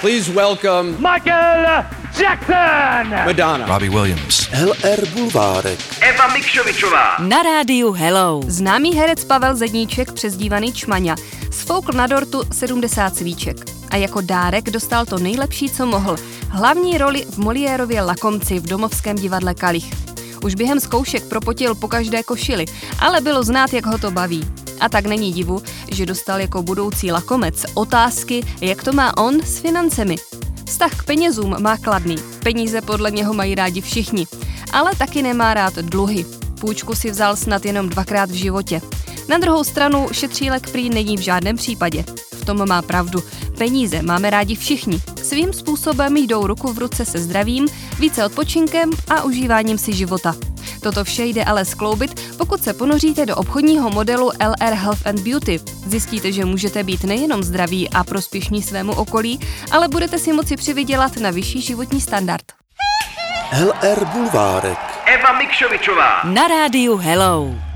Please welcome Michael Jackson! Madonna. Robbie Williams. LR Bulvárek. Eva Mikšovičová. Na rádiu Hello. Známý herec Pavel Zedníček, přezdívaný Čmaňa, sfoukl na dortu 70 svíček. A jako dárek dostal to nejlepší, co mohl. Hlavní roli v Moliérově Lakomci v domovském divadle Kalich. Už během zkoušek propotil po každé košili, ale bylo znát, jak ho to baví. A tak není divu, že dostal jako budoucí lakomec otázky, jak to má on s financemi. Vztah k penězům má kladný. Peníze podle něho mají rádi všichni. Ale taky nemá rád dluhy. Půjčku si vzal snad jenom dvakrát v životě. Na druhou stranu šetřílek prý není v žádném případě. V tom má pravdu. Peníze máme rádi všichni. Svým způsobem jdou ruku v ruce se zdravím, více odpočinkem a užíváním si života. Toto vše jde ale skloubit, pokud se ponoříte do obchodního modelu LR Health and Beauty. Zjistíte, že můžete být nejenom zdraví a prospěšní svému okolí, ale budete si moci přivydělat na vyšší životní standard. LR Bulvárek. Eva Mikšovičová. Na rádiu Hello.